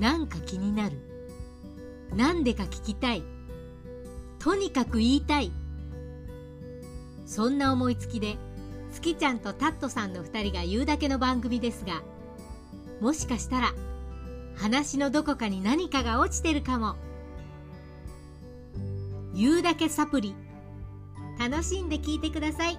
なんか気になる。なんでか聞きたい。とにかく言いたい。そんな思いつきで月ちゃんとタットさんの2人が言うだけの番組ですがもしかしたら話のどこかに何かが落ちてるかも。言うだけサプリ。楽しんで聞いてください。